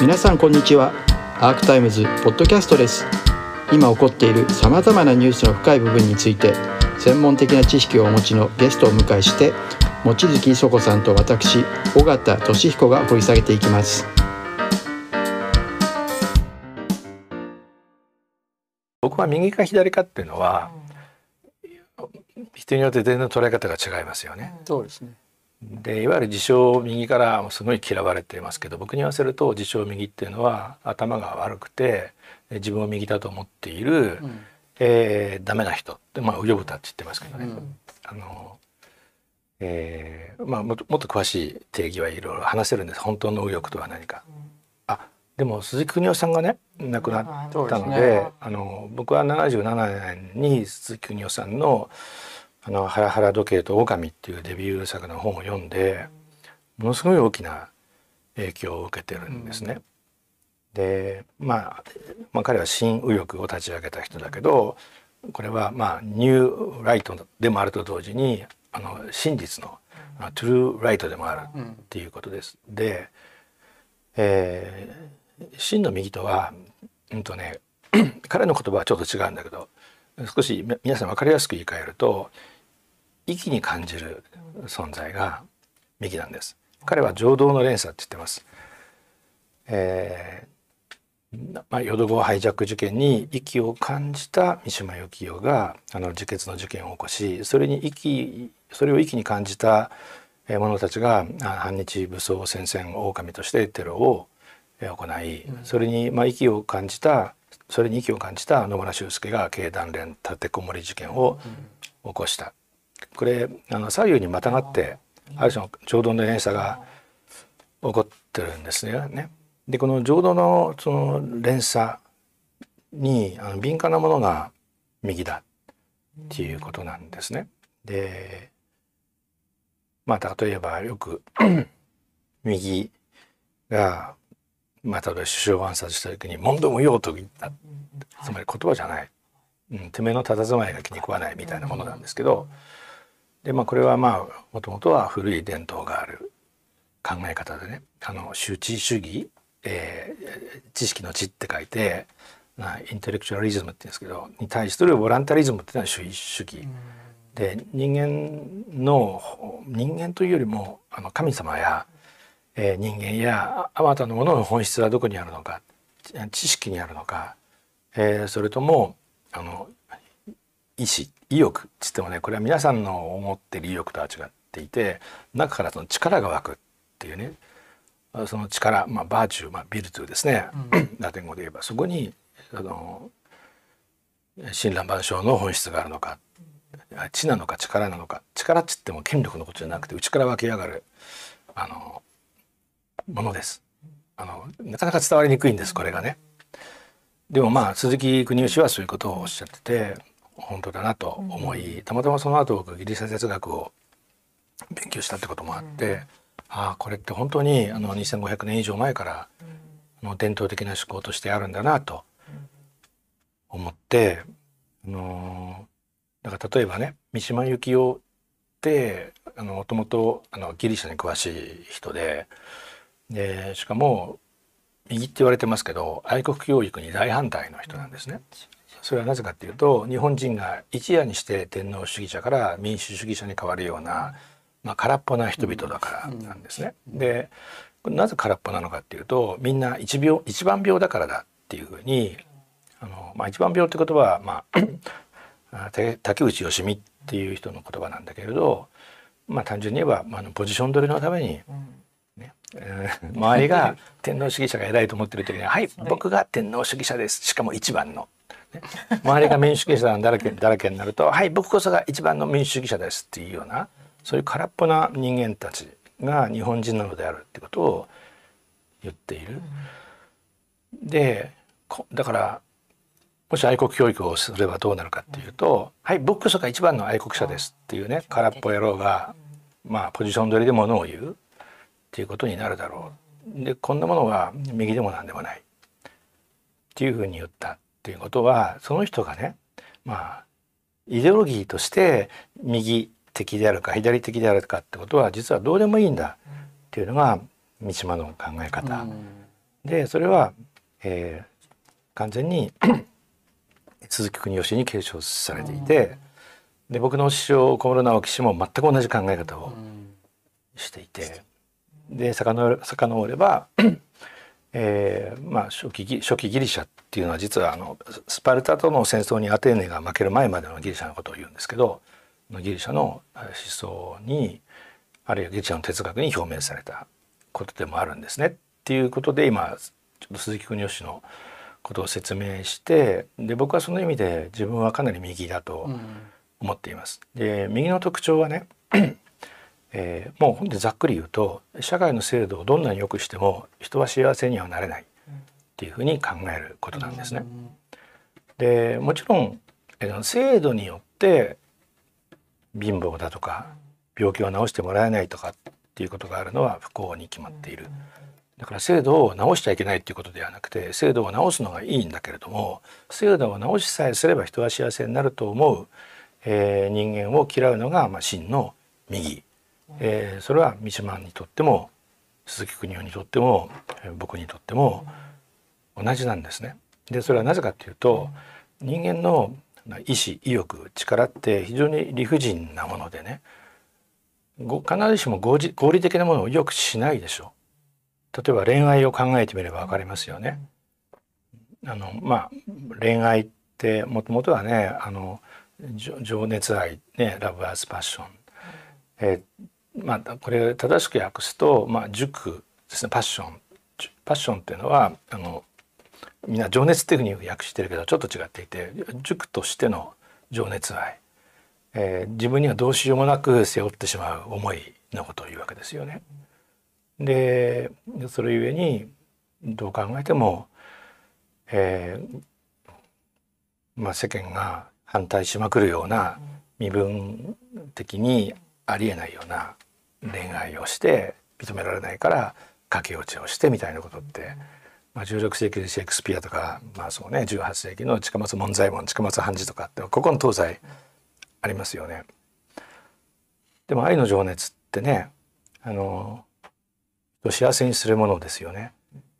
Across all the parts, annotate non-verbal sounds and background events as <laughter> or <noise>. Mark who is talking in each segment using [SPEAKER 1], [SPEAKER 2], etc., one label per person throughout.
[SPEAKER 1] 皆さんこんにちは。アークタイムズポッドキャストです。今起こっているさまざまなニュースの深い部分について専門的な知識をお持ちのゲストを迎えして望月磯子さんと私尾形俊彦が掘り下げていきます。
[SPEAKER 2] 僕は右か左かっていうのは、人によって全然捉え方が違いますよね。
[SPEAKER 1] そうですね
[SPEAKER 2] でいわゆる自称右からすごい嫌われていますけど僕に言わせると自称右っていうのは頭が悪くて自分を右だと思っている、うん、えー、ダメな人ってまあ右翼だって言ってますけどね、うん、あのえーまあ、もっと詳しい定義はいろいろ話せるんです。本当の右翼とは何か。あでも鈴木邦夫さんがね亡くなったので、ね、あの僕は77年に鈴木邦夫さんのあの「ハラハラ時計と狼」っていうデビュー作の本を読んでものすごい大きな影響を受けてるんですね。うん、で、まあ、まあ彼は新右翼を立ち上げた人だけどこれはまあニューライトでもあると同時にあの真実の、うん、トゥルーライトでもあるっていうことです。うん、で、えー、真の右とはうんとね <clears throat> 彼の言葉はちょっと違うんだけど少し皆さん分かりやすく言い換えると息に感じる存在が右なんです。彼は情動の連鎖って言ってます、えー、まあ、淀川ハイジャック事件に息を感じた三島由紀夫があの自決の事件を起こしそれに息それを息に感じた者たちが反日武装戦線狼としてテロを行いそれにまあ息を感じたそれに息を感じた野村修介が経団連立てこもり事件を起こした。これあの左右にまたがってある種の浄土の連鎖が起こってるんですね。でこの浄土のその連鎖にあの敏感なものが右だっていうことなんですね。でまあ例えばよく <clears throat> 右がまあ例えば首相を暗殺した時に「問答無用」と言ったつまり言葉じゃない、うん、てめえの佇まいが気に食わないみたいなものなんですけど。でまあこれはまあもともとは古い伝統がある考え方でねあの周知主義、えー、知識の知って書いてインテレクチュアリズムって言うんですけどに対するボランタリズムっていうのは主義主義、で人間の人間というよりもあの神様や、えー、人間やあまたのものの本質はどこにあるのか知識にあるのか、えー、それともあの意志意欲っつってもねこれは皆さんの思ってる意欲とは違っていて中からその力が湧くっていうねその力、まあ、バーチュー、まあ、ビルトゥですね、うん、ラテン語で言えばそこにあの神羅万象の本質があるのか知なのか力なのか力っつっても権力のことじゃなくて内から湧き上がるあのものです。あのなかなか伝わりにくいんですこれがね。でもまあ鈴木邦義はそういうことをおっしゃってて本当だなと思い、たまたまその後僕ギリシャ哲学を勉強したってこともあって、ああこれって本当にあの2500年以上前からの伝統的な思考としてあるんだなと思ってあのだから例えばね三島由紀夫ってもともとギリシャに詳しい人ででしかも右って言われてますけど愛国教育に大反対の人なんですね。それはなぜかっていうと日本人が一夜にして天皇主義者から民主主義者に変わるような、まあ、空っぽな人々だからなんですね。でなぜ空っぽなのかっていうとみんな一病一番病だからだっていうふうにあの、まあ、一番病って言葉は、まあ、竹内義美っていう人の言葉なんだけれど、まあ、単純に言えば、まあ、ポジション取りのために、ねえー、周りが天皇主義者が偉いと思ってる時には「はい僕が天皇主義者です」しかも一番の周りが民主主義者だらけだらけになると「はい僕こそが一番の民主主義者です」っていうようなそういう空っぽな人間たちが日本人なのであるってことを言っている。でだからもし愛国教育をすればどうなるかっていうと「はい僕こそが一番の愛国者です」っていうね空っぽ野郎がまあポジション取りでものを言うっていうことになるだろう。でこんなものは右でも何でもないっていうふうに言ったっていうことはその人がねまあイデオロギーとして右的であるか左的であるかってことは実はどうでもいいんだっていうのが三島の考え方。でそれは、えー、完全に <clears throat> 鈴木邦吉に継承されていて、で僕の師匠小室直樹氏も全く同じ考え方をしていて、で遡ればえーまあ、初期初期ギリシャっていうのは実はあのスパルタとの戦争にアテーネが負ける前までのギリシャのことを言うんですけどギリシャの思想にあるいはギリシャの哲学に表明されたことでもあるんですねっていうことで今ちょっと鈴木邦義のことを説明してで僕はその意味で自分はかなり右だと思っています。で右の特徴はねえー、もうほんでざっくり言うと社会の制度をどんなに良くしても人は幸せにはなれないっていうふうに考えることなんですね。でもちろん、えー、制度によって貧乏だとか病気を治してもらえないとかっていうことがあるのは不幸に決まっている。だから制度を直しちゃいけないっていうことではなくて制度を直すのがいいんだけれども制度を直しさえすれば人は幸せになると思う、えー、人間を嫌うのが、まあ、真の右えー、それは三島にとっても鈴木邦夫にとっても、僕にとっても同じなんですね。でそれはなぜかっていうと人間の意志意欲力って非常に理不尽なものでね必ずしも合理的なものをよくしないでしょう。例えば恋愛を考えてみれば分かりますよね。あのまあ恋愛ってもともとはねあの情熱愛ねラブアースパッション、えー、まあ、これ正しく訳すと、まあ、塾ですね。パッション。パッションっていうのはあのみんな情熱っていうふうに訳してるけどちょっと違っていて塾としての情熱愛、えー、自分にはどうしようもなく背負ってしまう思いのことを言うわけですよね。でそれゆえにどう考えても、えーまあ、世間が反対しまくるような身分的にありえないような恋愛をして認められないから駆け落ちをしてみたいなことって、まあ、16世紀でシェイクスピアとか、まあそうね、18世紀の近松門左衛門近松判事とかってここの東西ありますよね。でも愛の情熱ってねあの幸せにするものですよね。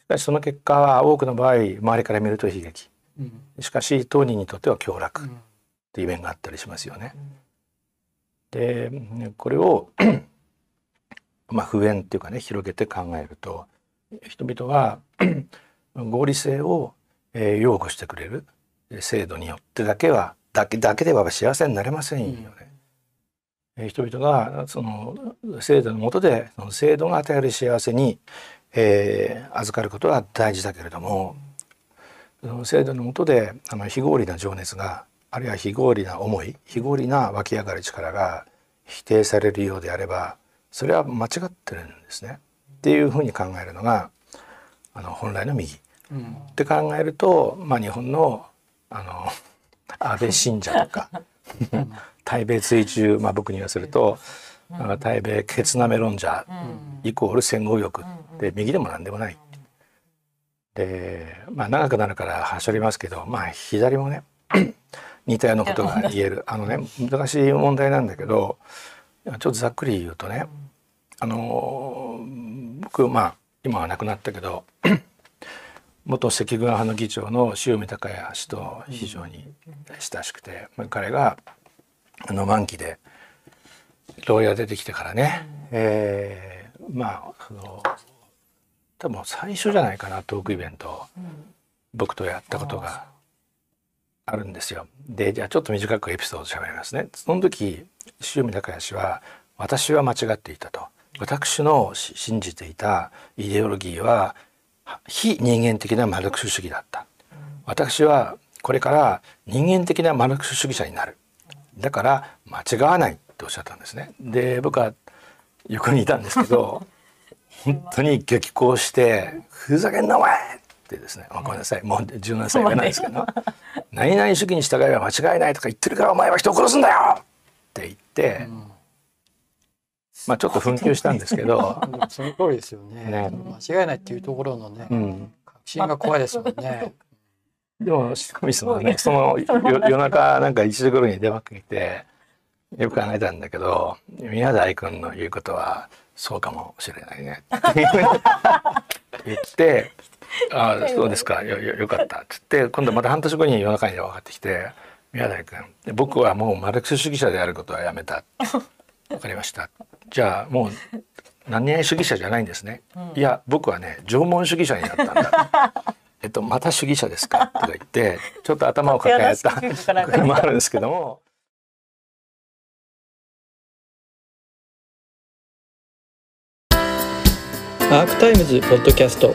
[SPEAKER 2] しかしその結果は多くの場合周りから見ると悲劇。しかし当人にとっては享楽っていう面があったりしますよね。でこれをまあ、普遍っていうかね広げて考えると人々は <clears throat> 合理性を、えー、擁護してくれる制度によってだけはだけだけでは幸せになれませんよね。うん、人々がその制度の下でその制度が与える幸せに、えー、預かることは大事だけれどもその制度の下であの非合理な情熱があるいは非合理な思い非合理な湧き上がる力が否定されるようであればそれは間違ってるんですね。っていうふうに考えるのがあの本来の右、うん、って考えると、まあ、日本のあの安倍信者とか対米追従、まあ、僕に言わせると、うん、対米ケツナメ論者、イコール戦後欲で右でも何でもない。でまあ長くなるからはしょりますけどまあ左もね <laughs> 似たようなことが言える。あのね難しい問題なんだけどちょっとざっくり言うとね、あの僕まあ今は亡くなったけど <clears throat> 元赤軍派の議長の塩見隆也氏と非常に親しくて、彼があの満期で牢屋出てきてからね、えー、まあその多分最初じゃないかなトークイベント、僕とやったことがあるんですよ。でじゃあちょっと短くエピソード喋りますね。その時塩見隆也氏は私は間違っていたと私の信じていたイデオロギーは非人間的なマルクス主義だった私はこれから人間的なマルクス主義者になるだから間違わないっておっしゃったんですねで僕は横にいたんですけど <laughs> 本当に激高して「ふざけんなお前!」ってですね、まあ、ごめんなさいもう17歳がないですけど「何々主義に従えば間違いない」とか言ってるからお前は人を殺すんだよって言って、うん、まあちょっと紛糾したんですけど。
[SPEAKER 1] その通りですよね、ね、間違いないっていうところのね、うん、確信が怖いですもんね。<laughs>
[SPEAKER 2] でも白水はねその夜中なんか1時頃に電話かけてよく考えたんだけど宮台君の言うことはそうかもしれないねって <laughs> 言ってああ <laughs> そうですかよよよかった」っつって今度また半年後に夜中に電話がかかってきて「宮台君僕はもうマルクス主義者であることはやめた」<laughs> わかりました。じゃあもう何々主義者じゃないんですね。いや僕はね縄文主義者になったんだ。<laughs> えっとまた主義者ですか？とか言ってちょっと頭を抱えたこれもあるんですけども。
[SPEAKER 1] アークタイムズポッドキャスト